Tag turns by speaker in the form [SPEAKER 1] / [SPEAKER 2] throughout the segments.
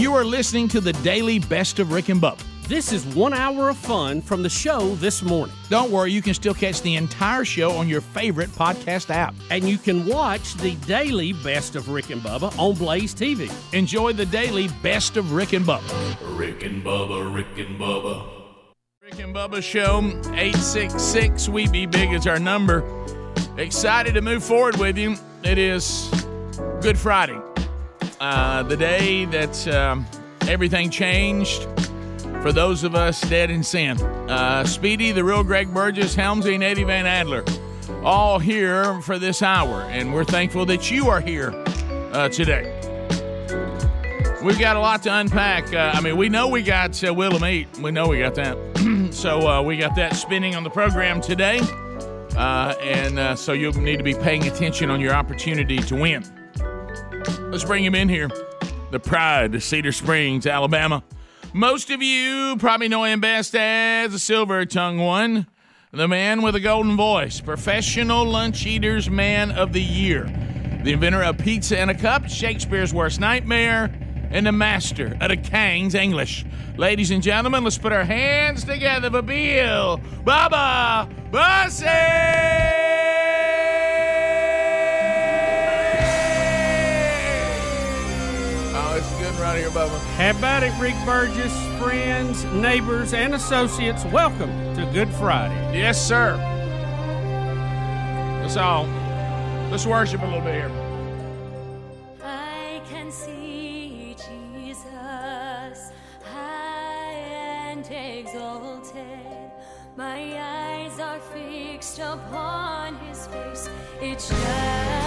[SPEAKER 1] You are listening to the daily best of Rick and Bubba.
[SPEAKER 2] This is one hour of fun from the show this morning.
[SPEAKER 1] Don't worry, you can still catch the entire show on your favorite podcast app.
[SPEAKER 2] And you can watch the daily best of Rick and Bubba on Blaze TV.
[SPEAKER 1] Enjoy the daily best of Rick and Bubba.
[SPEAKER 3] Rick and Bubba, Rick and Bubba.
[SPEAKER 1] Rick and Bubba Show, 866 We Be Big is our number. Excited to move forward with you. It is Good Friday, uh, the day that um, everything changed for those of us dead in sin. Uh, Speedy, the real Greg Burgess, Helmsy, and Eddie Van Adler, all here for this hour, and we're thankful that you are here uh, today. We've got a lot to unpack. Uh, I mean, we know we got uh. We know we got that. so uh, we got that spinning on the program today. Uh, and so you'll need to be paying attention on your opportunity to win. Let's bring him in here. The pride of Cedar Springs, Alabama. Most of you probably know him best as the Silver Tongue One, the man with a golden voice, professional lunch eaters man of the year, the inventor of pizza in a cup, Shakespeare's worst nightmare, and the master of the Kang's English. Ladies and gentlemen, let's put our hands together for Bill Bubba Bussey! It's good right here, Bubba.
[SPEAKER 2] How about it, Rick Burgess? Friends, neighbors, and associates, welcome to Good Friday.
[SPEAKER 1] Yes, sir. Let's all let's worship a little bit here.
[SPEAKER 4] I can see Jesus high and exalted. My eyes are fixed upon his face. It shines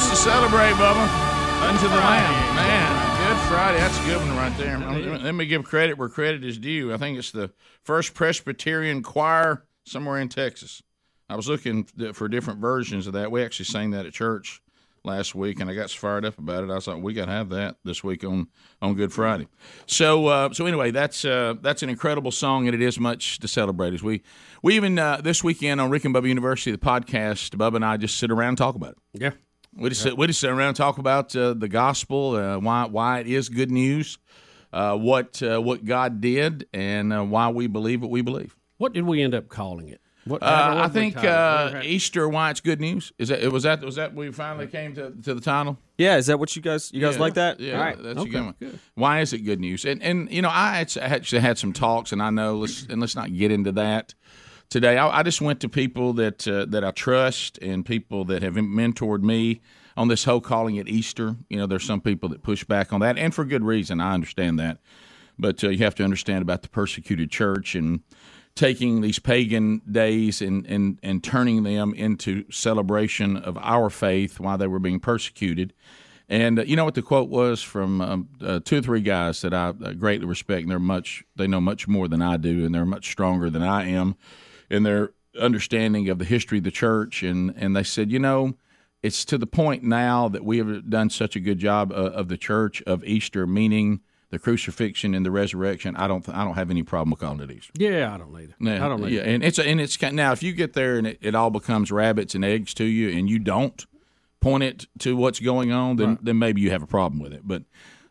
[SPEAKER 1] Much to celebrate, Bubba. Unto the Lamb. Man, Good Friday. That's a good one right there. Let me give credit where credit is due. I think it's the first Presbyterian choir somewhere in Texas. I was looking for different versions of that. We actually sang that at church last week, and I got so fired up about it. I thought we got to have that this week on on Good Friday. So uh, so anyway, that's uh, that's an incredible song, and it is much to celebrate. As we we even uh, this weekend on Rick and Bubba University, the podcast, Bubba and I just sit around and talk about it.
[SPEAKER 2] Yeah.
[SPEAKER 1] We just sit, we just sit around and talk about uh, the gospel, uh, why why it is good news, uh, what uh, what God did, and uh, why we believe what we believe.
[SPEAKER 2] What did we end up calling it? What,
[SPEAKER 1] Uh, I think uh, Easter, why it's good news. Is that was that was that we finally came to, to the title?
[SPEAKER 5] Yeah, is that what you guys you guys
[SPEAKER 1] Yeah.
[SPEAKER 5] like that?
[SPEAKER 1] Yeah,
[SPEAKER 5] All right.
[SPEAKER 1] that's
[SPEAKER 2] Okay,
[SPEAKER 1] a good one. Why is it good news? And and you know, I actually had some talks, and I know let's and let's not get into that today. I, I just went to people that uh, that I trust and people that have mentored me on this whole calling it Easter. You know, there's some people that push back on that, and for good reason. I understand that, but uh, you have to understand about the persecuted church and taking these pagan days and, and, and turning them into celebration of our faith while they were being persecuted. And uh, you know what the quote was from um, uh, two or three guys that I uh, greatly respect, and they're much they know much more than I do, and they're much stronger than I am in their understanding of the history of the church. And and they said, you know, it's to the point now that we have done such a good job uh, of the church of Easter, meaning the crucifixion and the resurrection. I don't I don't have any problem with calling it Easter.
[SPEAKER 2] Yeah, I don't either. it.
[SPEAKER 1] Yeah,
[SPEAKER 2] I don't need
[SPEAKER 1] yeah, and it's and it's kind now if you get there and it, it all becomes rabbits and eggs to you, and you don't point it to what's going on, then then maybe you have a problem with it. But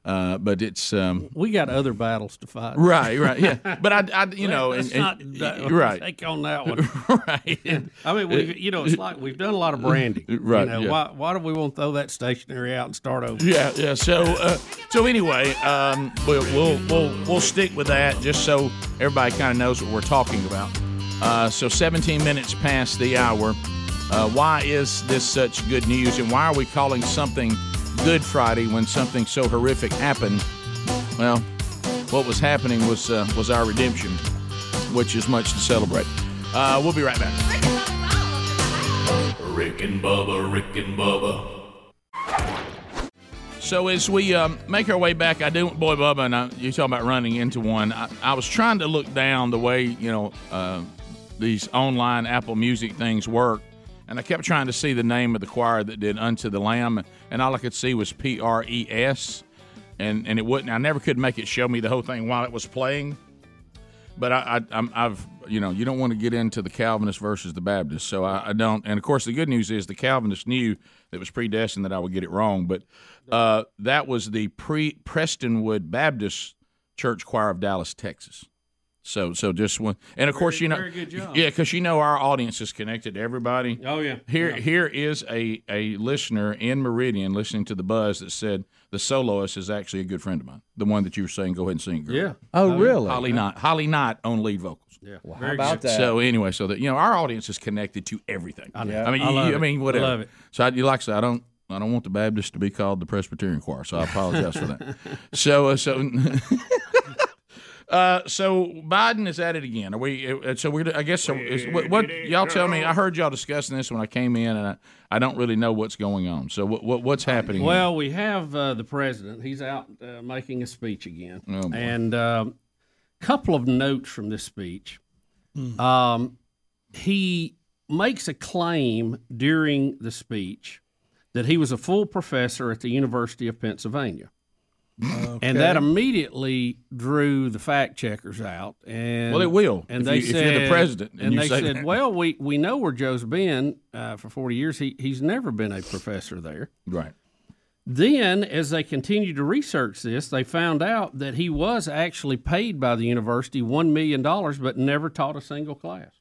[SPEAKER 1] uh, but it's um,
[SPEAKER 2] We got other battles to fight.
[SPEAKER 1] right, right, yeah. But I, I you know, and,
[SPEAKER 2] not
[SPEAKER 1] and-
[SPEAKER 2] uh,
[SPEAKER 1] right,
[SPEAKER 2] take on that one.
[SPEAKER 1] right. And-
[SPEAKER 2] I mean, we you know, it's like we've done a lot of branding.
[SPEAKER 1] Right,
[SPEAKER 2] You know,
[SPEAKER 1] yeah.
[SPEAKER 2] why why do we want to throw that stationery out and start over?
[SPEAKER 1] Yeah, yeah. So, uh, so anyway, um, we'll, we'll we'll we'll stick with that just so everybody kind of knows what we're talking about. Uh, so, 17 minutes past the hour. Uh, why is this such good news, and why are we calling something Good Friday when something so horrific happened? Well, what was happening was uh, was our redemption, which is much to celebrate. Uh, we'll be right back.
[SPEAKER 3] Rick and Bubba, Rick and Bubba.
[SPEAKER 1] So as we um, make our way back, I do, boy, Bubba, and I, you talking about running into one. I, I was trying to look down the way you know uh, these online Apple Music things work, and I kept trying to see the name of the choir that did "Unto the Lamb," and all I could see was P R E S, and and it wouldn't. I never could make it show me the whole thing while it was playing. But I, I, I've, you know, you don't want to get into the Calvinist versus the Baptist, so I, I don't. And of course, the good news is the Calvinists knew that it was predestined that I would get it wrong. But uh, that was the pre Prestonwood Baptist Church Choir of Dallas, Texas. So, so just one, and of course, you know,
[SPEAKER 2] very good job.
[SPEAKER 1] yeah, because you know our audience is connected to everybody.
[SPEAKER 2] Oh yeah.
[SPEAKER 1] Here, here is a, a listener in Meridian listening to the buzz that said the soloist is actually a good friend of mine. The one that you were saying, go ahead and sing. girl.
[SPEAKER 2] Yeah.
[SPEAKER 6] Oh, really?
[SPEAKER 1] Holly Knott. Holly Knott on lead vocals.
[SPEAKER 2] Yeah.
[SPEAKER 6] How about
[SPEAKER 2] good.
[SPEAKER 6] that?
[SPEAKER 1] So anyway, so that you know, our audience is connected to everything. I,
[SPEAKER 2] know.
[SPEAKER 1] mean,
[SPEAKER 2] I
[SPEAKER 1] you,
[SPEAKER 2] love
[SPEAKER 1] you- I
[SPEAKER 2] it.
[SPEAKER 1] mean,
[SPEAKER 2] I
[SPEAKER 1] whatever.
[SPEAKER 2] love it.
[SPEAKER 1] So I, you like I said, I don't, I don't want the Baptist to be called the Presbyterian choir. So I apologize for that. So, uh, so. Uh, so Biden is at it again. Are we? uh, So we're. I guess. So is, what, what y'all tell me? I heard y'all discussing this when I came in, and I, I don't really know what's going on. So what, what what's happening? here?
[SPEAKER 2] Well, we have uh, the president. He's out uh, making a speech again,
[SPEAKER 1] Oh,
[SPEAKER 2] and a um, couple of notes from this speech.
[SPEAKER 1] Hmm.
[SPEAKER 2] Um, he makes a claim during the speech that he was a full professor at the University of Pennsylvania. And that immediately drew the fact checkers out. And
[SPEAKER 1] Well, it will,
[SPEAKER 2] And they
[SPEAKER 1] you-
[SPEAKER 2] said,
[SPEAKER 1] the president and
[SPEAKER 2] and, they said,
[SPEAKER 1] that.
[SPEAKER 2] "Well, we we know where Joe's been uh, for forty years. He he's never been a professor there."
[SPEAKER 1] right.
[SPEAKER 2] Then, as they continued to research this, they found out that he was actually paid by the university $1 million, but never taught a single class.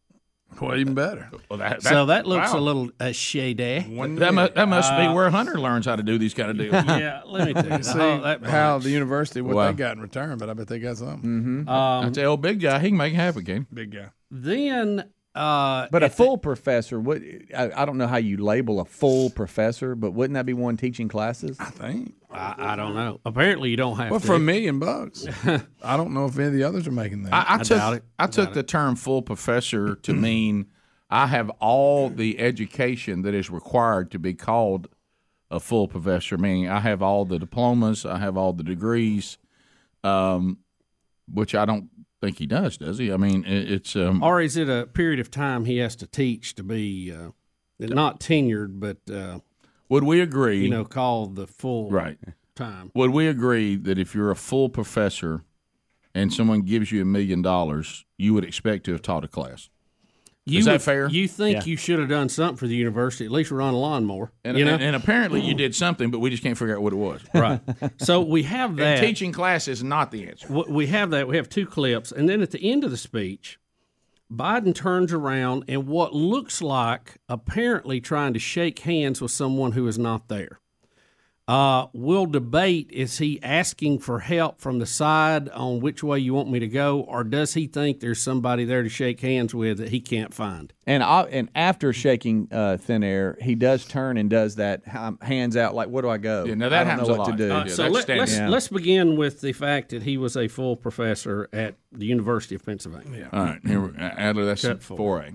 [SPEAKER 7] Well, even better.
[SPEAKER 1] Well, that,
[SPEAKER 2] so that looks
[SPEAKER 1] wow.
[SPEAKER 2] a little uh, shady.
[SPEAKER 1] That must, that must be where Hunter learns how to do these kind of deals.
[SPEAKER 2] yeah, let me tell you.
[SPEAKER 7] See
[SPEAKER 2] oh, that
[SPEAKER 7] how the university what
[SPEAKER 1] Wow.
[SPEAKER 7] they got in return, but I bet they got something.
[SPEAKER 1] I tell old big guy, he can make it happen, can he?
[SPEAKER 7] Big guy.
[SPEAKER 2] Then, uh,
[SPEAKER 6] But a
[SPEAKER 2] at the-
[SPEAKER 6] full professor, what I, I don't know how you label a full professor, but wouldn't that be one teaching classes?
[SPEAKER 7] I think.
[SPEAKER 2] I, I don't know. Apparently, you don't have
[SPEAKER 7] Well,
[SPEAKER 2] to.
[SPEAKER 7] for a million bucks, I don't know if any of the others are making that.
[SPEAKER 1] I, I,
[SPEAKER 2] I
[SPEAKER 1] took
[SPEAKER 2] doubt it.
[SPEAKER 1] I,
[SPEAKER 2] I
[SPEAKER 1] took
[SPEAKER 2] doubt
[SPEAKER 1] the term full professor to mean I have all the education that is required to be called a full professor. Meaning, I have all the diplomas, I have all the degrees, um, which I don't think he does. Does he? I mean, it's um,
[SPEAKER 2] Or is it a period of time he has to teach to be uh, not tenured, but uh,
[SPEAKER 1] would we agree?
[SPEAKER 2] you know, called the full
[SPEAKER 1] right?
[SPEAKER 2] time?
[SPEAKER 1] Would we agree that if you're a full professor and someone gives you a million dollars, you would expect to have taught a class?
[SPEAKER 2] You
[SPEAKER 1] Is that
[SPEAKER 2] would-
[SPEAKER 1] fair?
[SPEAKER 2] You think
[SPEAKER 5] Yeah.
[SPEAKER 2] you should have done something for the university, at least run a lawnmower.
[SPEAKER 1] And,
[SPEAKER 2] you know,
[SPEAKER 1] and, and apparently you did something, but we just can't figure out what it was.
[SPEAKER 2] right? So we have
[SPEAKER 1] And
[SPEAKER 2] that.
[SPEAKER 1] teaching class is not the answer.
[SPEAKER 2] we have that. We have two clips, and then at the end of the speech, Biden turns around and what looks like apparently trying to shake hands with someone who is not there. Uh, we'll debate is he asking for help from the side on which way you want me to go, or does he think there's somebody there to shake hands with that he can't find?
[SPEAKER 6] And I, and after shaking uh, thin air, he does turn and does that um, hands out like, "Where do I go?"
[SPEAKER 1] Yeah, now that
[SPEAKER 6] I don't
[SPEAKER 1] happens
[SPEAKER 6] know
[SPEAKER 1] a lot.
[SPEAKER 6] to do.
[SPEAKER 1] Uh,
[SPEAKER 2] so
[SPEAKER 1] that's
[SPEAKER 2] let's,
[SPEAKER 6] Yeah.
[SPEAKER 2] let's begin with the fact that he was a full professor at the University of Pennsylvania.
[SPEAKER 1] All right, here, we- Adler, that's
[SPEAKER 2] Cut
[SPEAKER 1] four A.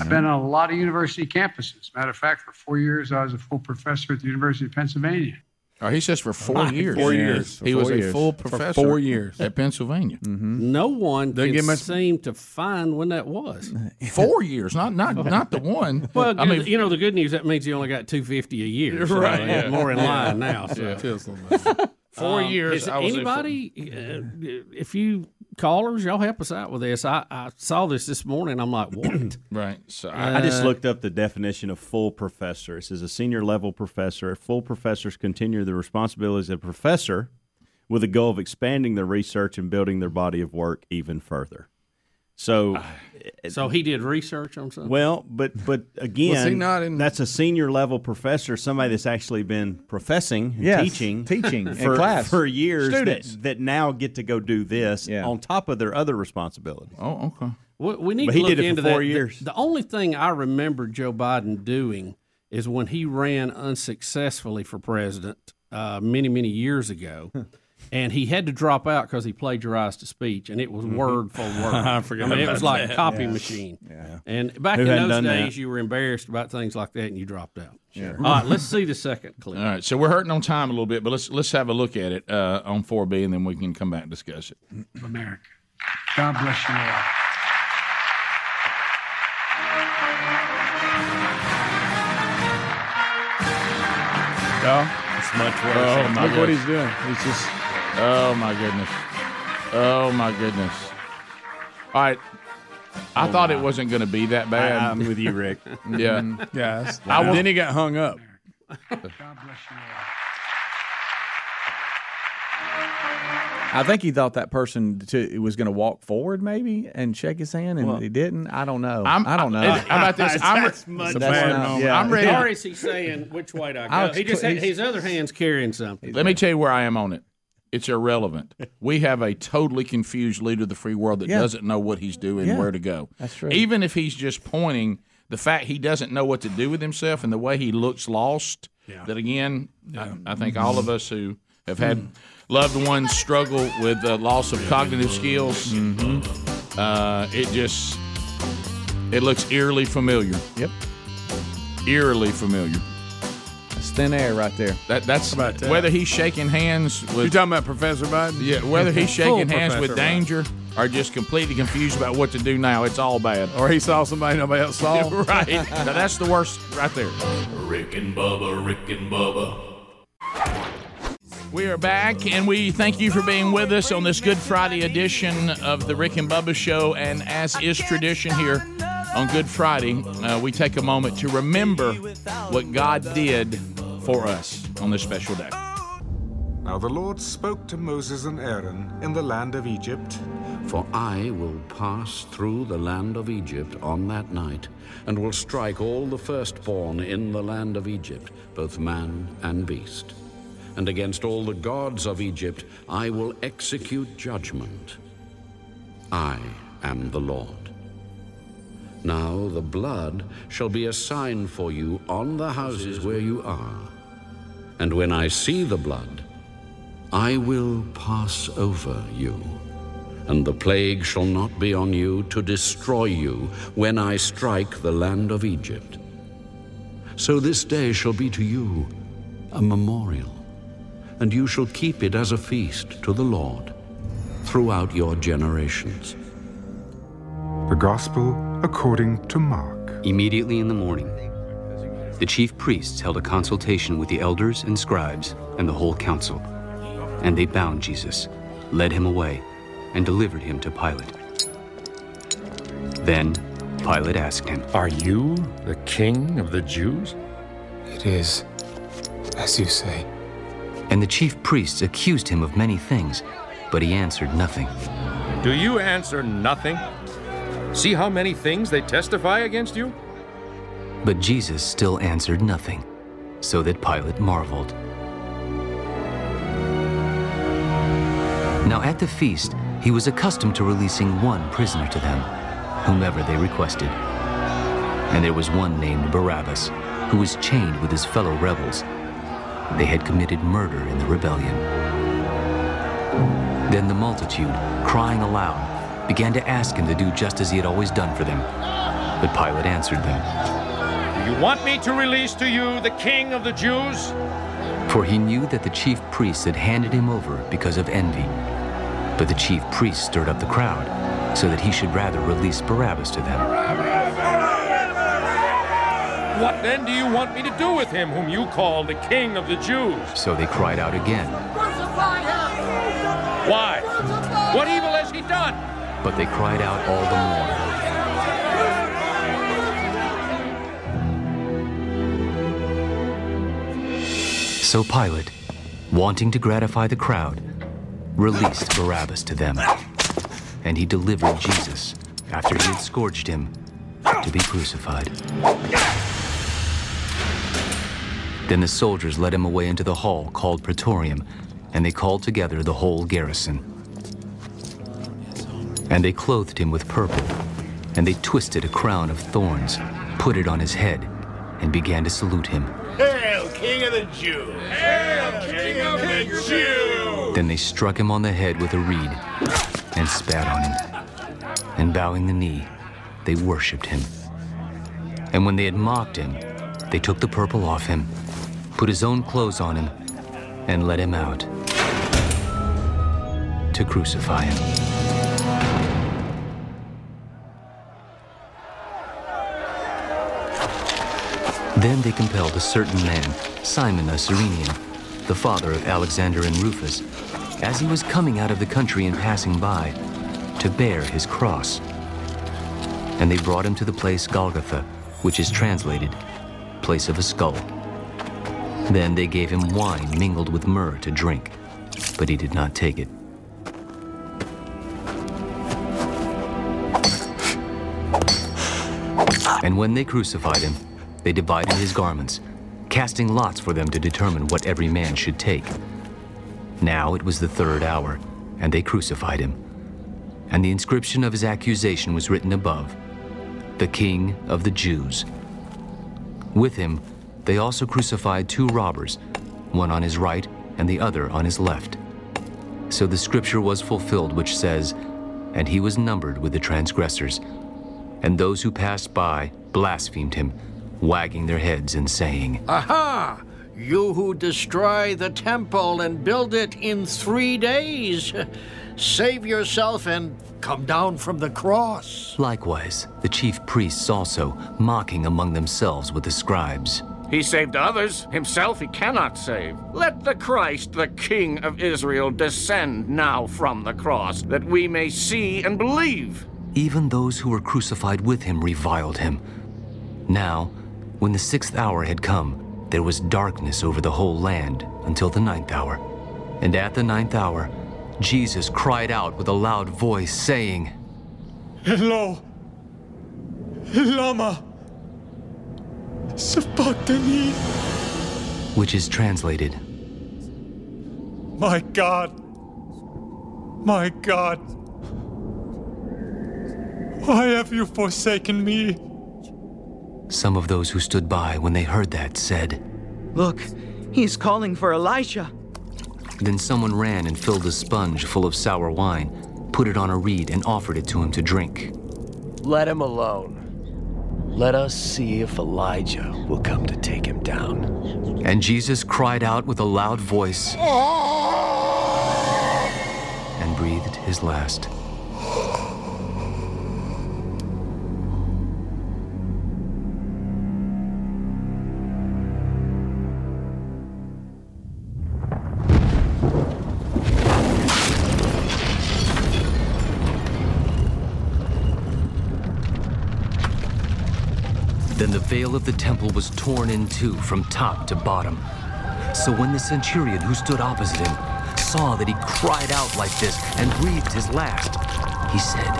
[SPEAKER 8] I've been on a lot of university campuses. Matter of fact, for four years, I was a full professor at the University of Pennsylvania.
[SPEAKER 1] Oh, he says for four years.
[SPEAKER 7] Four years.
[SPEAKER 1] He
[SPEAKER 7] For
[SPEAKER 1] was
[SPEAKER 7] four
[SPEAKER 1] a
[SPEAKER 7] years.
[SPEAKER 1] full
[SPEAKER 7] For
[SPEAKER 1] professor
[SPEAKER 7] four years.
[SPEAKER 1] at Pennsylvania.
[SPEAKER 2] No one
[SPEAKER 7] Doesn't
[SPEAKER 2] can
[SPEAKER 7] get much-
[SPEAKER 2] seem to find when that was.
[SPEAKER 1] Four years, not not not the one.
[SPEAKER 2] Well,
[SPEAKER 1] I mean,
[SPEAKER 2] you know, the good news that means you only got two fifty a year, so
[SPEAKER 1] Right,
[SPEAKER 2] he's
[SPEAKER 1] yeah.
[SPEAKER 2] more in line now. So.
[SPEAKER 7] Yeah, feels a little bit.
[SPEAKER 1] four
[SPEAKER 2] Um,
[SPEAKER 1] years.
[SPEAKER 2] Is
[SPEAKER 1] I was a
[SPEAKER 2] anybody? Uh, if you callers, y'all help us out with this. I, I saw this this morning. I'm like, what?
[SPEAKER 1] right. So I,
[SPEAKER 5] I just uh, looked up the definition of full professor. It says a senior level professor. Full professors continue the responsibilities of a professor with the goal of expanding their research and building their body of work even further. So,
[SPEAKER 2] so he did research on something.
[SPEAKER 5] well, but but again,
[SPEAKER 7] Was he not in-
[SPEAKER 5] that's a senior level professor, somebody that's actually been professing, and
[SPEAKER 6] Yes,
[SPEAKER 5] teaching,
[SPEAKER 6] teaching in
[SPEAKER 5] for,
[SPEAKER 6] class.
[SPEAKER 5] for years.
[SPEAKER 6] Students.
[SPEAKER 5] That, that now get to go do this
[SPEAKER 6] Yeah.
[SPEAKER 5] on top of their other responsibilities.
[SPEAKER 1] oh, okay.
[SPEAKER 2] We, we need
[SPEAKER 5] But
[SPEAKER 2] to
[SPEAKER 5] he
[SPEAKER 2] look
[SPEAKER 5] did it for
[SPEAKER 2] into
[SPEAKER 5] four
[SPEAKER 2] that. The-
[SPEAKER 5] years.
[SPEAKER 2] The, only thing I remember Joe Biden doing is when he ran unsuccessfully for president uh, many, many years ago. And he had to drop out because he plagiarized a speech, and it was word for word. I
[SPEAKER 7] forgot
[SPEAKER 2] mean, it was like a
[SPEAKER 7] that.
[SPEAKER 2] copy machine. Yeah. And back
[SPEAKER 5] Who
[SPEAKER 2] in those
[SPEAKER 5] done that?
[SPEAKER 2] days, you were embarrassed about things like that, and you dropped out. Sure. All right, let's see the second clip.
[SPEAKER 1] All right. So we're hurting on time a little bit, but let's let's have a look at it uh, on four B, and then we can come back and discuss it.
[SPEAKER 8] America. God bless you all.
[SPEAKER 7] Y'all,
[SPEAKER 5] It's much worse.
[SPEAKER 1] Oh
[SPEAKER 7] look what he's doing. He's just
[SPEAKER 1] Oh my goodness. Oh my goodness. All right. I oh, thought it wasn't going to be that bad.
[SPEAKER 5] I'm with you, Rick.
[SPEAKER 1] yeah.
[SPEAKER 7] guys.
[SPEAKER 1] I will-
[SPEAKER 7] then he got hung up.
[SPEAKER 8] God bless you all.
[SPEAKER 6] I think he thought that person to, was going to walk forward, maybe, and shake his hand, and he didn't. I don't know.
[SPEAKER 1] I'm,
[SPEAKER 6] I don't know.
[SPEAKER 1] How about this? I'm,
[SPEAKER 5] That's much
[SPEAKER 6] That's
[SPEAKER 7] bad moment.
[SPEAKER 6] yeah.
[SPEAKER 1] I'm ready.
[SPEAKER 2] Or is he saying which way to
[SPEAKER 6] I'll
[SPEAKER 2] go? He just had,
[SPEAKER 6] he's-
[SPEAKER 2] his other hand's carrying something.
[SPEAKER 1] Let me tell you where I am on it. It's irrelevant. We have a totally confused leader of the free world that
[SPEAKER 6] Yeah.
[SPEAKER 1] doesn't know what he's doing,
[SPEAKER 6] Yeah.
[SPEAKER 1] where to go.
[SPEAKER 6] That's true.
[SPEAKER 1] Even if he's just pointing, the fact he doesn't know what to do with himself and the way he looks lost. That again, I, I think all of us who have had loved ones struggle with the loss of cognitive skills,
[SPEAKER 6] Mm-hmm.
[SPEAKER 1] uh, it just it looks eerily familiar.
[SPEAKER 6] Yep.
[SPEAKER 1] Eerily familiar.
[SPEAKER 6] That's thin air right there.
[SPEAKER 1] That that's
[SPEAKER 7] about that?
[SPEAKER 1] whether he's shaking hands
[SPEAKER 7] You
[SPEAKER 1] with
[SPEAKER 7] talking about Professor Biden?
[SPEAKER 1] yeah, whether he's shaking
[SPEAKER 7] Full
[SPEAKER 1] hands with
[SPEAKER 7] Professor Biden.
[SPEAKER 1] danger or just completely confused about what to do now, it's all bad.
[SPEAKER 7] Or he saw somebody nobody else saw?
[SPEAKER 1] right. Now that's the worst right there.
[SPEAKER 3] Rick and Bubba, Rick and Bubba.
[SPEAKER 1] We are back, and we thank you for being with us on this Good Friday edition of the Rick and Bubba Show. And as is tradition here on Good Friday, uh, we take a moment to remember what God did for us on this special day.
[SPEAKER 9] Now the Lord spoke to Moses and Aaron in the land of Egypt.
[SPEAKER 10] For I will pass through the land of Egypt on that night, and will strike all the firstborn in the land of Egypt, both man and beast. And against all the gods of Egypt I will execute judgment. I am the Lord. Now the blood shall be a sign for you on the houses where you are. And when I see the blood, I will pass over you, and the plague shall not be on you to destroy you when I strike the land of Egypt. So this day shall be to you a memorial, and you shall keep it as a feast to the Lord throughout your generations.
[SPEAKER 9] The Gospel according to Mark.
[SPEAKER 11] Immediately in the morning, the chief priests held a consultation with the elders and scribes and the whole council. And they bound Jesus, led him away, and delivered him to Pilate. Then Pilate asked him,
[SPEAKER 12] Are you the king of the Jews?
[SPEAKER 13] It is, as you say.
[SPEAKER 11] And the chief priests accused him of many things, but he answered nothing.
[SPEAKER 12] Do you answer nothing? See how many things they testify against you?
[SPEAKER 11] But Jesus still answered nothing, so that Pilate marveled. Now at the feast, he was accustomed to releasing one prisoner to them, whomever they requested. And there was one named Barabbas, who was chained with his fellow rebels. They had committed murder in the rebellion. Then the multitude, crying aloud, began to ask him to do just as he had always done for them. But Pilate answered them.
[SPEAKER 12] Do you want me to release to you the king of the Jews?
[SPEAKER 11] For he knew that the chief priests had handed him over because of envy. But the chief priests stirred up the crowd, so that he should rather release Barabbas to them.
[SPEAKER 12] What then do you want me to do with him, whom you call the king of the Jews?
[SPEAKER 11] So they cried out again,
[SPEAKER 12] Why? What evil has he done?
[SPEAKER 11] But they cried out all the more. So Pilate, wanting to gratify the crowd, released Barabbas to them. And he delivered Jesus, after he had scourged him, to be crucified. Then the soldiers led him away into the hall called Praetorium, and they called together the whole garrison. And they clothed him with purple, and they twisted a crown of thorns, put it on his head, and began to salute him.
[SPEAKER 14] Hail, King of the Jews! Hail, King of the Jews!
[SPEAKER 11] Then they struck him on the head with a reed and spat on him. And bowing the knee, they worshipped him. And when they had mocked him, they took the purple off him, put his own clothes on him, and led him out to crucify him. Then they compelled a certain man, Simon a Cyrenian, the father of Alexander and Rufus, as he was coming out of the country and passing by, to bear his cross. And they brought him to the place Golgotha, which is translated, place of a skull. Then they gave him wine mingled with myrrh to drink, but he did not take it. And when they crucified him, they divided his garments, casting lots for them to determine what every man should take. Now it was the third hour, and they crucified him. And the inscription of his accusation was written above The King of the Jews. With him, they also crucified two robbers, one on his right and the other on his left. So the scripture was fulfilled, which says, And he was numbered with the transgressors. And those who passed by blasphemed him, wagging their heads and saying,
[SPEAKER 15] Aha! You who destroy the temple and build it in three days, save yourself and come down from the cross.
[SPEAKER 11] Likewise, the chief priests also, mocking among themselves with the scribes.
[SPEAKER 16] He saved others, himself he cannot save. Let the Christ, the King of Israel, descend now from the cross, that we may see and believe.
[SPEAKER 11] Even those who were crucified with him reviled him. Now, when the sixth hour had come, there was darkness over the whole land until the ninth hour. And at the ninth hour, Jesus cried out with a loud voice, saying,
[SPEAKER 14] Hello, Lama, Sabachthani.
[SPEAKER 11] which is translated,
[SPEAKER 14] My God, my God, why have you forsaken me?
[SPEAKER 11] Some of those who stood by when they heard that said,
[SPEAKER 17] Look, he's calling for Elijah.
[SPEAKER 11] Then someone ran and filled a sponge full of sour wine, put it on a reed, and offered it to him to drink.
[SPEAKER 18] Let him alone. Let us see if Elijah will come to take him down.
[SPEAKER 11] And Jesus cried out with a loud voice and breathed his last. Of the temple was torn in two from top to bottom. So when the centurion who stood opposite him saw that he cried out like this and breathed his last, he said,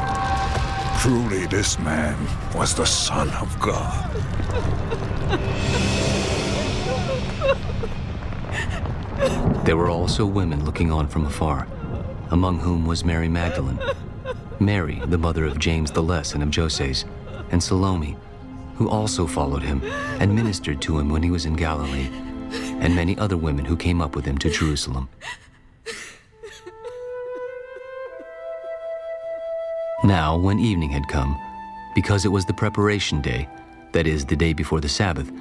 [SPEAKER 14] Truly, this man was the Son of God.
[SPEAKER 11] There were also women looking on from afar, among whom was Mary Magdalene, Mary, the mother of James the Less and of Joses, and Salome, who also followed him and ministered to him when he was in Galilee, and many other women who came up with him to Jerusalem. Now, when evening had come, because it was the preparation day, that is, the day before the Sabbath,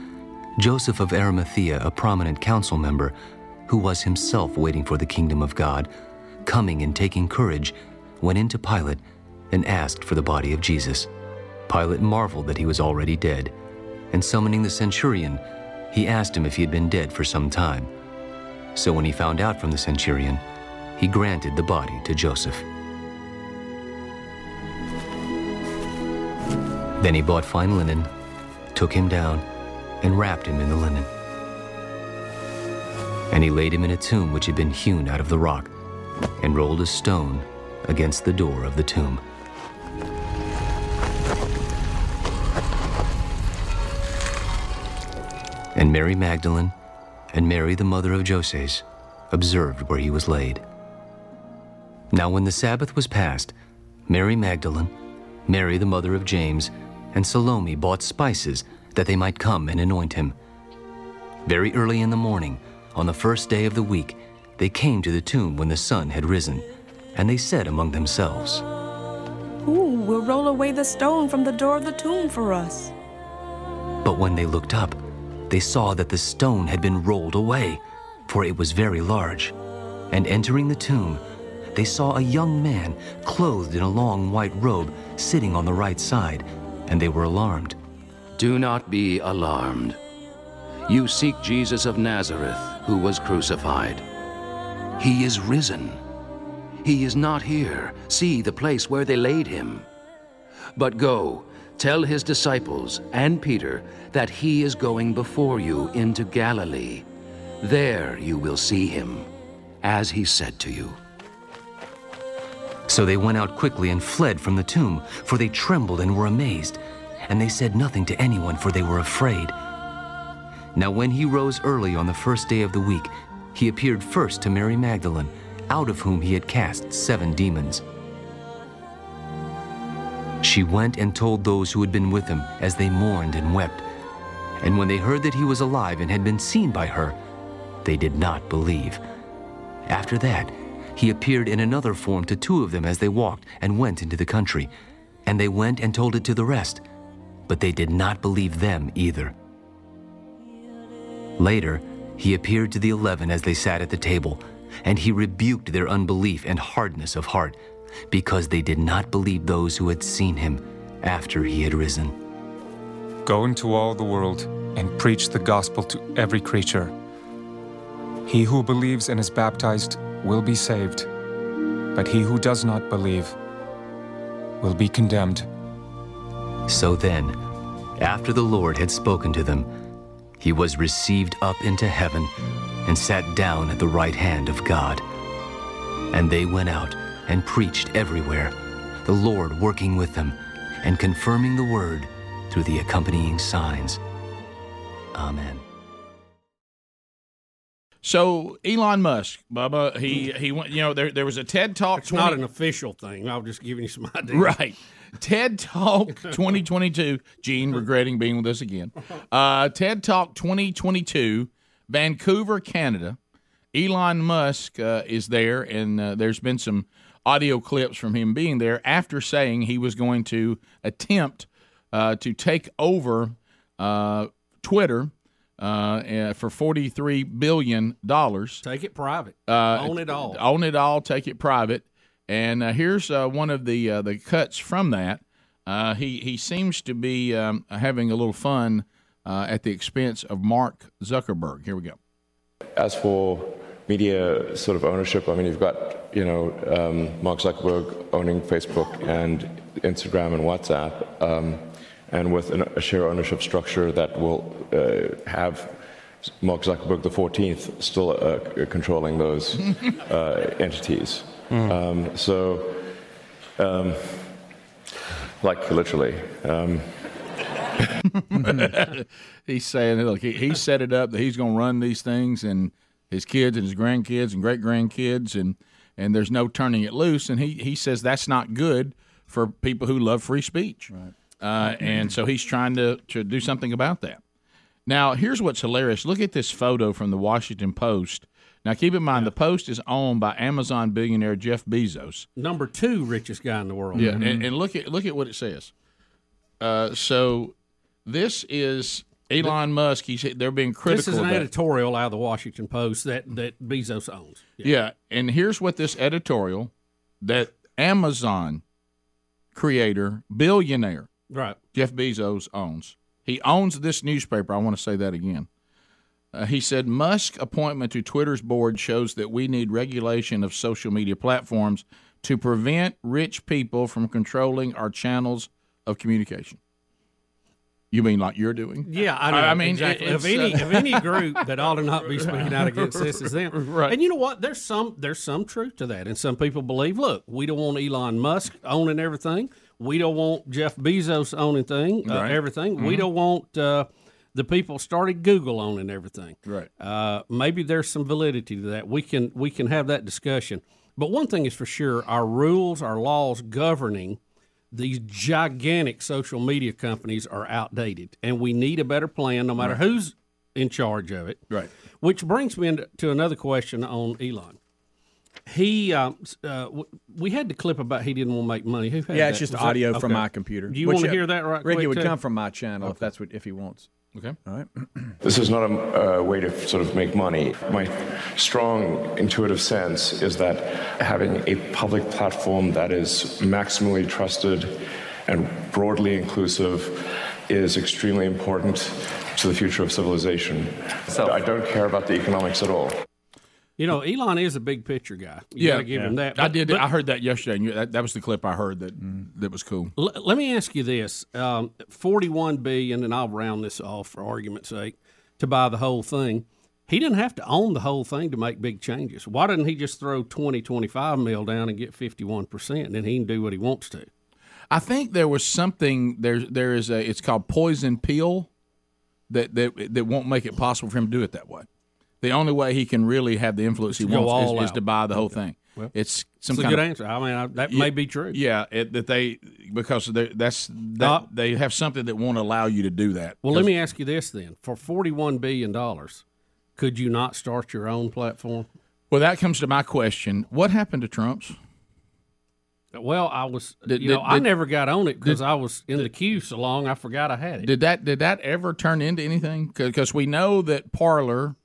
[SPEAKER 11] Joseph of Arimathea, a prominent council member, who was himself waiting for the kingdom of God, coming and taking courage, went into Pilate and asked for the body of Jesus. Pilate marveled that he was already dead, and summoning the centurion, he asked him if he had been dead for some time. So when he found out from the centurion, he granted the body to Joseph. Then he bought fine linen, took him down, and wrapped him in the linen. And he laid him in a tomb which had been hewn out of the rock, and rolled a stone against the door of the tomb. And Mary Magdalene and Mary, the mother of Joses, observed where he was laid. Now, when the Sabbath was past, Mary Magdalene, Mary, the mother of James, and Salome bought spices that they might come and anoint him. Very early in the morning, on the first day of the week, they came to the tomb when the sun had risen, and they said among themselves,
[SPEAKER 19] Who will roll away the stone from the door of the tomb for us?
[SPEAKER 11] But when they looked up, they saw that the stone had been rolled away, for it was very large. And entering the tomb, they saw a young man clothed in a long white robe sitting on the right side, and they were alarmed.
[SPEAKER 10] Do not be alarmed. You seek Jesus of Nazareth, who was crucified. He is risen. He is not here. See the place where they laid him. But go, tell his disciples and Peter that he is going before you into Galilee. There you will see him, as he said to you.
[SPEAKER 11] So they went out quickly and fled from the tomb, for they trembled and were amazed. And they said nothing to anyone, for they were afraid. Now, when he rose early on the first day of the week, he appeared first to Mary Magdalene, out of whom he had cast seven demons. She went and told those who had been with him as they mourned and wept. And when they heard that he was alive and had been seen by her, they did not believe. After that, he appeared in another form to two of them as they walked and went into the country. And they went and told it to the rest, but they did not believe them either. Later, he appeared to the eleven as they sat at the table, and he rebuked their unbelief and hardness of heart, because they did not believe those who had seen him after he had risen.
[SPEAKER 13] Go into all the world and preach the gospel to every creature. He who believes and is baptized will be saved, but he who does not believe will be condemned.
[SPEAKER 11] So then, after the Lord had spoken to them, he was received up into heaven and sat down at the right hand of God. And they went out and preached everywhere, the Lord working with them and confirming the word through the accompanying signs. Amen.
[SPEAKER 1] So Elon Musk, Bubba, he he went. You know, there there was a TED talk.
[SPEAKER 2] It's not an official thing. I'll just give you some ideas.
[SPEAKER 1] Right. TED Talk 2022. Gene, regretting being with us again. Uh, TED Talk 2022, Vancouver, Canada. Elon Musk uh, is there, and uh, there's been some audio clips from him being there after saying he was going to attempt uh, to take over uh, Twitter uh, uh, for forty three billion dollars.
[SPEAKER 2] Take it private.
[SPEAKER 1] Uh,
[SPEAKER 2] Own it all.
[SPEAKER 1] Own it all. Take it private. And uh, here's uh, one of the uh, the cuts from that. Uh, he he seems to be um, having a little fun uh, at the expense of Mark Zuckerberg. Here we go.
[SPEAKER 20] As for media sort of ownership, I mean, you've got you know um, Mark Zuckerberg owning Facebook and Instagram and WhatsApp, um, and with an, a share ownership structure that will uh, have Mark Zuckerberg the 14th still uh, controlling those uh, entities. Um, so, um, like literally. Um,
[SPEAKER 1] he's saying, look, he, he set it up that he's going to run these things, and his kids and his grandkids and great grandkids, and and there's no turning it loose. And he he says that's not good for people who love free speech. Right. Uh, and so he's trying to to do something about that. Now, here's what's hilarious. Look at this photo from the Washington Post. Now, keep in mind, the Post is owned by Amazon billionaire Jeff Bezos.
[SPEAKER 2] Number two richest guy in the world.
[SPEAKER 1] Yeah, and, and look at look at what it says. Uh, so this is Elon Musk. He's they're being critical.
[SPEAKER 2] This is an editorial out of the Washington Post that, that Bezos owns.
[SPEAKER 1] Yeah. and here's what this editorial that Amazon creator billionaire
[SPEAKER 2] Right.
[SPEAKER 1] Jeff Bezos owns. He owns this newspaper. I want to say that again. Uh, he said Musk appointment to Twitter's board shows that we need regulation of social media platforms to prevent rich people from controlling our channels of communication. You mean like you're doing?
[SPEAKER 2] Yeah, I know.
[SPEAKER 1] I mean,
[SPEAKER 2] exactly.
[SPEAKER 1] it-
[SPEAKER 2] Of any
[SPEAKER 1] uh,
[SPEAKER 2] of any group that ought to not be speaking out against this is them.
[SPEAKER 1] Right.
[SPEAKER 2] And you know what? There's some there's some truth to that. And some people believe, look, we don't want Elon Musk owning everything. We don't want Jeff Bezos owning thing uh,
[SPEAKER 1] Right.
[SPEAKER 2] everything. We
[SPEAKER 1] Mhm.
[SPEAKER 2] don't want uh, the people started Google owning everything.
[SPEAKER 1] Right.
[SPEAKER 2] Uh, maybe there's some validity to that. We can we can have that discussion. But one thing is for sure, our rules, our laws governing these gigantic social media companies are outdated, and we need a better plan, no matter
[SPEAKER 1] Right.
[SPEAKER 2] who's in charge of it.
[SPEAKER 1] Right.
[SPEAKER 2] Which brings me into to another question on Elon. He, um, uh, we had the clip about he didn't want to make money. Who had
[SPEAKER 6] Yeah,
[SPEAKER 2] that?
[SPEAKER 6] it's just
[SPEAKER 2] Was that-
[SPEAKER 6] audio from
[SPEAKER 2] okay.
[SPEAKER 6] my computer.
[SPEAKER 2] Do you
[SPEAKER 6] Which,
[SPEAKER 2] want to
[SPEAKER 6] uh,
[SPEAKER 2] hear that right
[SPEAKER 6] Ricky
[SPEAKER 2] quick,
[SPEAKER 6] would
[SPEAKER 2] too?
[SPEAKER 6] come from my channel if that's what if he wants.
[SPEAKER 1] Okay.
[SPEAKER 6] All right.
[SPEAKER 20] This is not a uh, way to sort of make money. My strong intuitive sense is that having a public platform that is maximally trusted and broadly inclusive is extremely important to the future of civilization. So I don't care about the economics at all.
[SPEAKER 2] You know, Elon is a big picture guy. You
[SPEAKER 1] yeah,
[SPEAKER 2] give him that.
[SPEAKER 1] I did.
[SPEAKER 2] but-
[SPEAKER 1] I heard that yesterday. And you, that, that was the clip I heard that that was cool.
[SPEAKER 2] L- let me ask you this: um, forty-one billion, and I'll round this off for argument's sake, to buy the whole thing. He didn't have to own the whole thing to make big changes. Why didn't he just throw 20, 25 mil down and get fifty-one percent, and then he can do what he wants to?
[SPEAKER 1] I think there was something there. There is a. It's called poison pill, that that that won't make it possible for him to do it that way. The only way he can really have the influence he wants is, is to buy the whole
[SPEAKER 2] Okay.
[SPEAKER 1] thing.
[SPEAKER 2] Well,
[SPEAKER 1] it's some
[SPEAKER 2] it's a good
[SPEAKER 1] of
[SPEAKER 2] answer. I mean, I, that
[SPEAKER 1] Yeah,
[SPEAKER 2] may be true.
[SPEAKER 1] Yeah, it, that they because they, that's that,
[SPEAKER 2] Uh,
[SPEAKER 1] they have something that won't allow you to do that.
[SPEAKER 2] Well, let me ask you this then: for forty-one billion dollars, could you not start your own platform?
[SPEAKER 1] Well, that comes to my question: What happened to Trump's?
[SPEAKER 2] Well, I was,
[SPEAKER 1] Did-
[SPEAKER 2] you know,
[SPEAKER 1] did-
[SPEAKER 2] I never got on it because I was in the queue so long. I forgot I had it.
[SPEAKER 1] Did that did that ever turn into anything? Because we know that Parler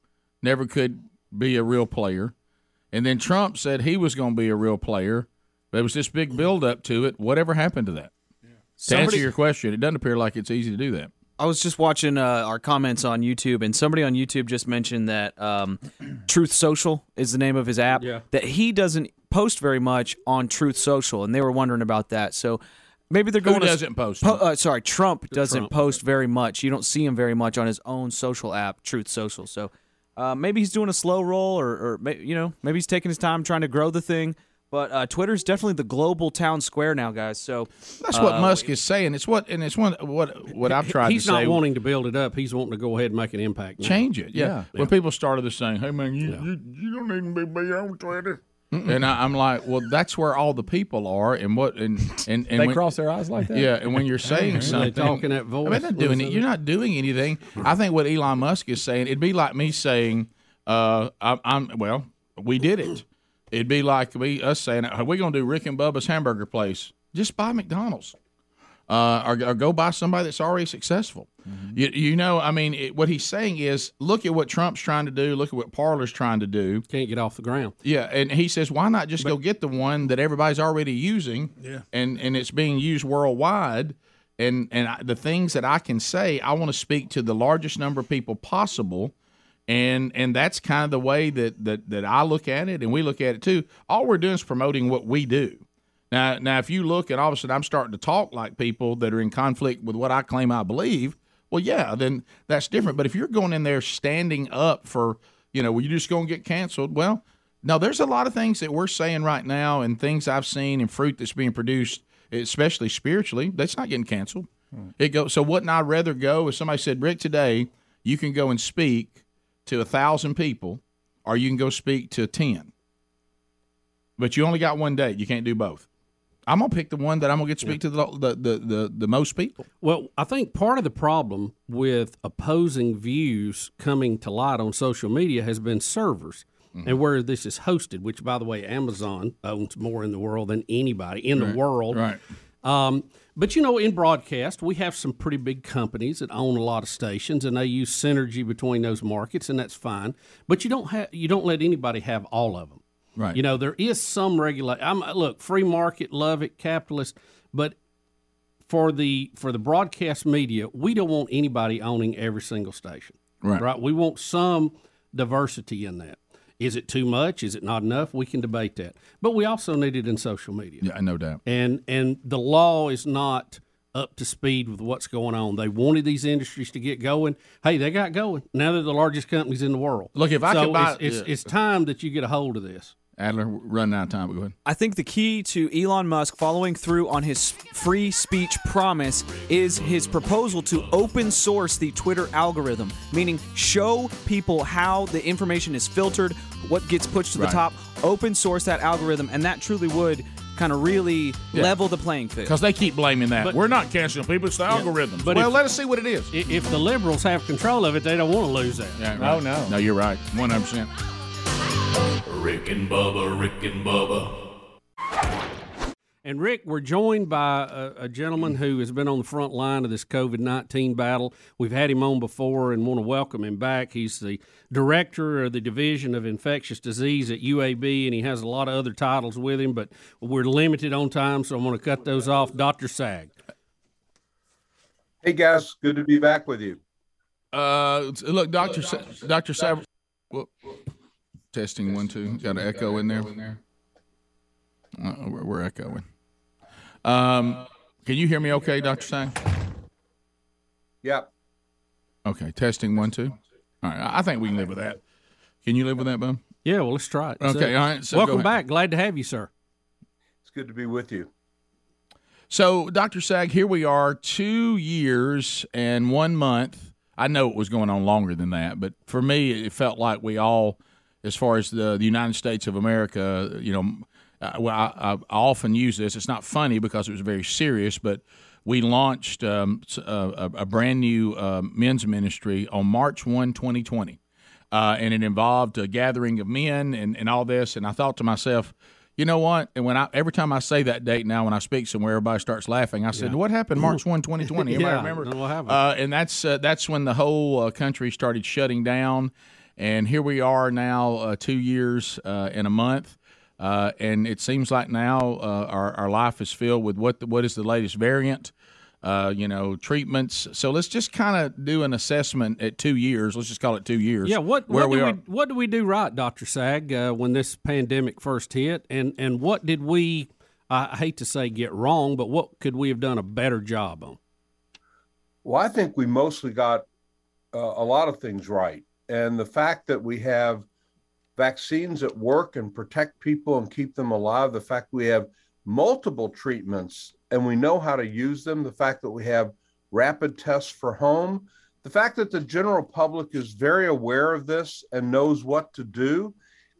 [SPEAKER 1] never could be a real player, and then Trump said he was going to be a real player. There was this big build up to it. Whatever happened to that? To answer your question, it doesn't appear like it's easy to do that.
[SPEAKER 21] I was just watching uh, our comments on YouTube, and somebody on YouTube just mentioned that um, Truth Social is the name of his app.
[SPEAKER 2] Yeah.
[SPEAKER 21] That he doesn't post very much on Truth Social, and they were wondering about that. So maybe they're going. to-
[SPEAKER 1] doesn't post?
[SPEAKER 21] Po- uh, sorry, Trump doesn't
[SPEAKER 2] Trump.
[SPEAKER 21] post very much. You don't see him very much on his own social app, Truth Social. So uh, maybe he's doing a slow roll, or, or you know, maybe he's taking his time trying to grow the thing. But uh, Twitter's definitely the global town square now, guys. So
[SPEAKER 1] That's what
[SPEAKER 21] uh,
[SPEAKER 1] Musk is saying. It's what and it's one what what I've tried
[SPEAKER 2] He's
[SPEAKER 1] to
[SPEAKER 2] not
[SPEAKER 1] say.
[SPEAKER 2] wanting to build it up. He's wanting to go ahead and make an impact. now.
[SPEAKER 1] change it. Yeah.
[SPEAKER 2] Yeah.
[SPEAKER 1] When people started this saying, "Hey man, you you, you don't need to be on Twitter," and I, I'm like, "Well, that's where all the people are." And what and and, and
[SPEAKER 6] They
[SPEAKER 1] when-
[SPEAKER 6] cross their eyes like that?
[SPEAKER 1] Yeah, and when you're saying something,
[SPEAKER 2] talking that
[SPEAKER 1] I
[SPEAKER 2] voice.
[SPEAKER 1] mean, not
[SPEAKER 2] What
[SPEAKER 1] doing it. You're not doing anything. I think what Elon Musk is saying, it'd be like me saying, uh, I'm, I'm well, we did it. It'd be like me us saying, "Are we going to do Rick and Bubba's hamburger place?" Just buy McDonald's. Uh, or, or go buy somebody that's already successful. You, you know, I mean, it, what he's saying is, look at what Trump's trying to do. Look at what Parler's trying to do.
[SPEAKER 2] Can't get off the ground.
[SPEAKER 1] Yeah, and he says, why not just go get the one that everybody's already using?
[SPEAKER 2] Yeah.
[SPEAKER 1] and and it's being used worldwide. And and I, the things that I can say, I want to speak to the largest number of people possible. And and that's kind of the way that, that that I look at it, and we look at it too. All we're doing is promoting what we do. Now, now, if you look and all of a sudden I'm starting to talk like people that are in conflict with what I claim I believe, well, yeah, then that's different. But if you're going in there standing up for, you know, well, you're just going to get canceled, well, no, there's a lot of things that we're saying right now and things I've seen and fruit that's being produced, especially spiritually, that's not getting canceled. Hmm. It goes. So wouldn't I rather go if somebody said, Rick, today you can go and speak to a thousand people, or you can go speak to ten, but you only got one day. You can't do both. I'm gonna pick the one that I'm gonna get to speak to the, the, the, the, the most people.
[SPEAKER 2] Well, I think part of the problem with opposing views coming to light on social media has been servers.
[SPEAKER 1] Mm-hmm.
[SPEAKER 2] And where this is hosted, which by the way, Amazon owns more in the world than anybody in
[SPEAKER 1] Right,
[SPEAKER 2] the world.
[SPEAKER 1] right.
[SPEAKER 2] Um, but you know, in broadcast, we have some pretty big companies that own a lot of stations, and they use synergy between those markets, and that's fine. But you don't have you don't let anybody have all of them.
[SPEAKER 1] Right.
[SPEAKER 2] You know, there is some regulate. I'm look free market, love it, capitalist, but for the for the broadcast media, we don't want anybody owning every single station.
[SPEAKER 1] Right.
[SPEAKER 2] Right. We want some diversity in that. Is it too much? Is it not enough? We can debate that. But we also need it in social media.
[SPEAKER 1] Yeah, no doubt.
[SPEAKER 2] And and the law is not up to speed with what's going on. They wanted these industries to get going. Hey, they got going. Now they're the largest companies in the world.
[SPEAKER 1] Look, if I
[SPEAKER 2] So
[SPEAKER 1] could buy-
[SPEAKER 2] it's, it's,
[SPEAKER 1] yeah.
[SPEAKER 2] it's time that you get a hold of this.
[SPEAKER 1] Adler, we're running out of time. But go ahead.
[SPEAKER 21] I think the key to Elon Musk following through on his free speech promise is his proposal to open source the Twitter algorithm, meaning show people how the information is filtered, what gets pushed to
[SPEAKER 1] Right.
[SPEAKER 21] the top, open source that algorithm, and that truly would kind of really
[SPEAKER 1] Yeah.
[SPEAKER 21] level the playing field.
[SPEAKER 1] Because they keep blaming that.
[SPEAKER 2] But-
[SPEAKER 1] We're not canceling people; it's the algorithm.
[SPEAKER 2] But
[SPEAKER 1] well,
[SPEAKER 2] if-
[SPEAKER 1] let us see what it is.
[SPEAKER 2] If the liberals have control of it, they don't want to lose that.
[SPEAKER 1] Yeah, right. Oh, no, you're right. One hundred percent.
[SPEAKER 3] Rick and Bubba, Rick and Bubba.
[SPEAKER 2] And Rick, we're joined by a, a gentleman who has been on the front line of this COVID 19 battle. We've had him on before and want to welcome him back. He's the director of the Division of Infectious Disease at UAB, and he has a lot of other titles with him, but we're limited on time, so I'm going to cut those off. Dr. Saag.
[SPEAKER 22] Hey guys, good to be back with you.
[SPEAKER 1] Uh, look, Doctor Sa- Doctor Sav. Well, testing one two. Got an echo in there. Uh, we're, we're echoing. Um, can you hear me? Okay, Doctor Saag.
[SPEAKER 22] Yep.
[SPEAKER 1] Okay, testing one two. All right, I I think we can live with that. Can you live with that, Bum?
[SPEAKER 2] Yeah, well, let's try it.
[SPEAKER 1] Okay,
[SPEAKER 2] So,
[SPEAKER 1] all right. So
[SPEAKER 2] welcome back. Glad to have you, sir.
[SPEAKER 22] It's good to be with you.
[SPEAKER 1] So, Dr. Saag, here we are, two years and one month. I know it was going on longer than that, but for me, it felt like we all, as far as the, the United States of America, you know, uh, well, I, I often use this. It's not funny because it was very serious, but we launched um, a- a brand new uh, men's ministry on March 1, 2020. Uh, and it involved a gathering of men and, and all this. And I thought to myself, you know what? And when I every time I say that date now, when I speak somewhere, everybody starts laughing. I said,
[SPEAKER 2] Yeah.
[SPEAKER 1] "What happened March 1, 2020?" Everybody
[SPEAKER 2] Yeah,
[SPEAKER 1] remember?
[SPEAKER 2] What happened.
[SPEAKER 1] Uh, and that's uh, that's when the whole uh, country started shutting down. And here we are now, uh, two years uh, in a month. Uh, and it seems like now uh, our, our life is filled with what the, what is the latest variant, uh, you know, treatments. So let's just kind of do an assessment at two years. Let's just call it two years.
[SPEAKER 2] Yeah, what
[SPEAKER 1] where
[SPEAKER 2] what
[SPEAKER 1] we
[SPEAKER 2] do
[SPEAKER 1] are.
[SPEAKER 2] we what do we do right, Doctor Saag, uh, when this pandemic first hit, and and what did we? I hate to say get wrong, but what could we have done a better job on?
[SPEAKER 22] Well, I think we mostly got uh, a lot of things right. And the fact that we have vaccines that work and protect people and keep them alive, the fact we have multiple treatments and we know how to use them, the fact that we have rapid tests for home, the fact that the general public is very aware of this and knows what to do.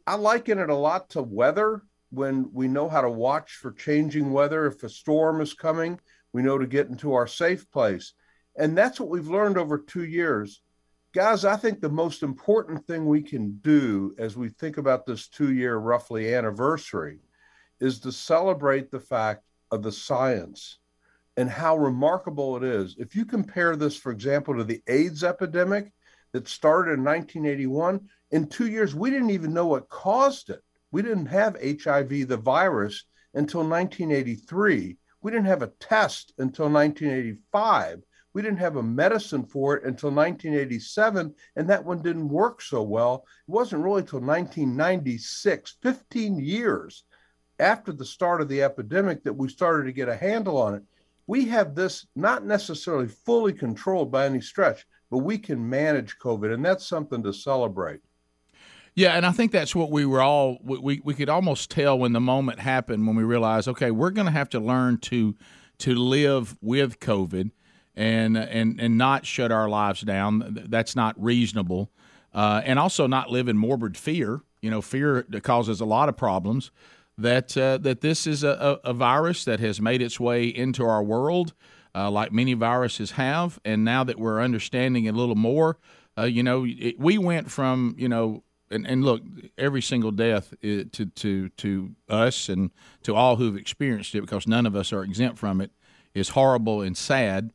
[SPEAKER 22] I liken it a lot to weather when we know how to watch for changing weather. If a storm is coming, we know to get into our safe place. And that's what we've learned over two years. Guys, I think the most important thing we can do as we think about this two year roughly anniversary is to celebrate the fact of the science and how remarkable it is. If you compare this, for example, to the AIDS epidemic that started in 1981, in two years, we didn't even know what caused it. We didn't have HIV, the virus, until 1983. We didn't have a test until 1985. We didn't have a medicine for it until 1987, and that one didn't work so well. It wasn't really until 1996, 15 years after the start of the epidemic, that we started to get a handle on it. We have this not necessarily fully controlled by any stretch, but we can manage COVID, and that's something to celebrate.
[SPEAKER 1] Yeah, and I think that's what we were all we, we, could almost tell when the moment happened when we realized, okay, we're going to have to learn to to live with COVID and and and not shut our lives down. That's not reasonable, uh, and also not live in morbid fear. You know, fear causes a lot of problems. That uh, that this is a, a, virus that has made its way into our world, uh, like many viruses have, and now that we're understanding a little more, uh, you know, it, we went from you know and, and look, every single death to to to us and to all who've experienced it, because none of us are exempt from it, is horrible and sad.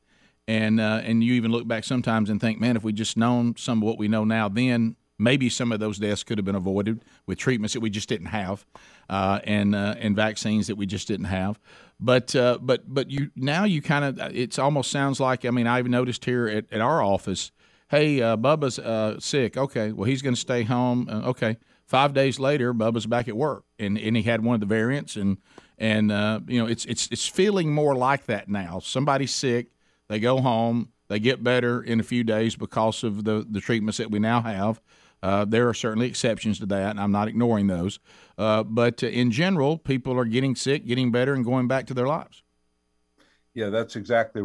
[SPEAKER 1] And uh, and you even look back sometimes and think, man, if we just known some of what we know now, then maybe some of those deaths could have been avoided with treatments that we just didn't have, uh, and uh, and vaccines that we just didn't have. But uh, but but you now you kind of it almost sounds like I mean I've noticed here at, at our office hey, uh, Bubba's uh, sick. Okay, well, he's going to stay home. Uh, okay. Five days later, Bubba's back at work, and, and he had one of the variants, and and uh, you know it's it's it's feeling more like that now. Somebody's sick, they go home, they get better in a few days because of the the treatments that we now have. Uh, there are certainly exceptions to that, and I'm not ignoring those. Uh, but in general, people are getting sick, getting better, and going back to their lives.
[SPEAKER 22] Yeah, that's exactly